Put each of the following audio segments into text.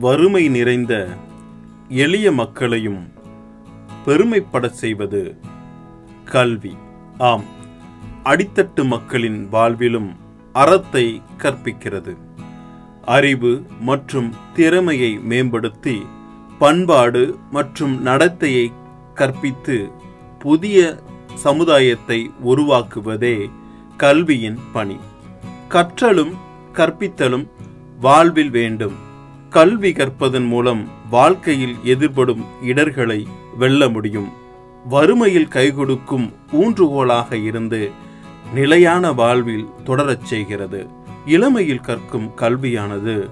வறுமை நிறைந்த எளிய மக்களையும் பெருமைப்படச் செய்வது கல்வி. ஆம் அடித்தட்டு மக்களின் வாழ்விலும் அறத்தை கற்பிக்கிறது. அறிவு மற்றும் திறமையை மேம்படுத்தி பண்பாடு மற்றும் நடத்தையை கற்பித்து புதிய சமுதாயத்தை உருவாக்குவதே கல்வியின் பணி. கற்றலும் கற்பித்தலும் வாழ்வில் வேண்டும். கல்வி கற்பதன் மூலம் வாழ்க்கையில் எதிர்படும் இடர்களை வெல்ல முடியும். வறுமையில் கைகொடுக்கும் ஊன்றுகோலாக இருந்து நிலையான வாழ்வில் தொடரச் செய்கிறது. இளமையில் கற்கும் கல்வியானது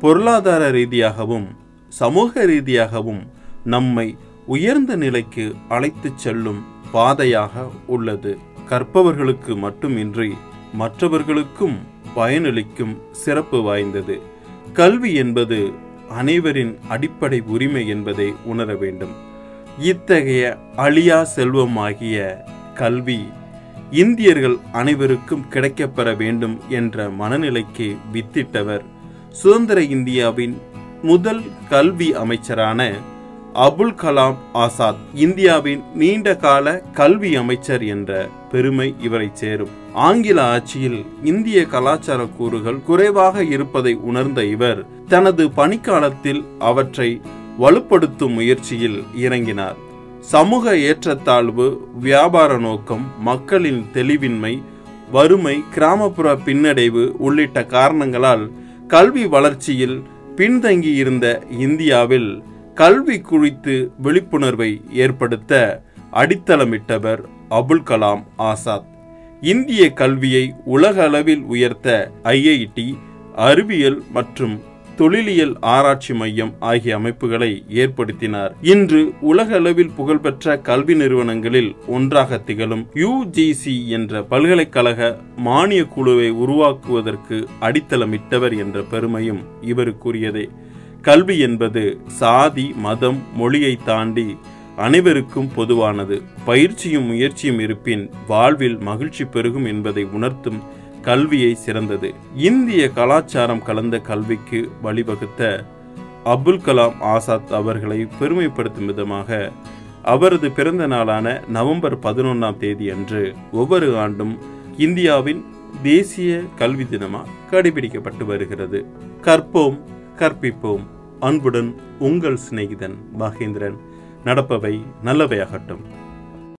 பொருளாதார ரீதியாகவும் சமூக ரீதியாகவும் நம்மை உயர்ந்த நிலைக்கு அழைத்துச் செல்லும் பாதையாக உள்ளது. கற்பவர்களுக்கு மட்டுமின்றி மற்றவர்களுக்கும் பயனளிக்கும் சிறப்பு வாய்ந்தது. கல்வி என்பது அனைவரின் அடிப்படை உரிமை என்பதை உணர வேண்டும். இத்தகைய அழியா செல்வமாகிய கல்வி இந்தியர்கள் அனைவருக்கும் கிடைக்கப்பெற வேண்டும் என்ற மனநிலைக்கு வித்திட்டவர் சுதந்திர இந்தியாவின் முதல் கல்வி அமைச்சரான அபுல் கலாம் ஆசாத் இந்தியாவின் நீண்ட கால கல்வி அமைச்சர் என்ற பெருமை இவரை சேரும். ஆங்கில ஆட்சியில் இந்திய கலாச்சார கூறுகள் குறைவாக இருப்பதை உணர்ந்த இவர் தனது பணிக்காலத்தில் அவற்றை வலுப்படுத்தும் முயற்சியில் இறங்கினார். சமூக ஏற்றத்தாழ்வு வியாபார நோக்கம் மக்களின் தெளிவின்மை வறுமை கிராமப்புற பின்னடைவு உள்ளிட்ட காரணங்களால் கல்வி வளர்ச்சியில் பின்தங்கியிருந்த இந்தியாவில் கல்வி குறித்து விழிப்புணர்வை ஏற்படுத்த அடித்தளமிட்டவர். அபுல் கலாம் ஆசாத். இந்திய கல்வியை உலக அளவில் உயர்த்த ஐஐடி அறிவியல் மற்றும் தொழிலியல் ஆராய்ச்சி மையம் ஆகிய அமைப்புகளை ஏற்படுத்தினார். இன்று உலக அளவில் புகழ்பெற்ற கல்வி நிறுவனங்களில் ஒன்றாக திகழும் யுஜிசி என்ற பல்கலைக்கழக மானிய குழுவை உருவாக்குவதற்கு அடித்தளமிட்டவர் என்ற பெருமையும் இவருக்குரியதே. கல்வி என்பது சாதி மதம் மொழியை தாண்டி அனைவருக்கும் பொதுவானது. பயிற்சியும் முயற்சியும் இருப்பின் வாழ்வில் மகிழ்ச்சி பெருகும் என்பதை உணர்த்தும் கல்வியை சிறந்தது. இந்திய கலாச்சாரம் கலந்த கல்விக்கு வழிவகுத்த அப்துல் கலாம் ஆசாத் அவர்களை பெருமைப்படுத்தும் விதமாக அவரது பிறந்த நாளான நவம்பர் பதினொன்றாம் தேதி அன்று ஒவ்வொரு ஆண்டும் இந்தியாவின் தேசிய கல்வி தினமாக கடைபிடிக்கப்பட்டு வருகிறது. கற்போம் கற்பிப்போம். அன்புடன் உங்கள் சிநேகிதன் மகேந்திரன். நடப்பவை நல்லவையாகட்டும்.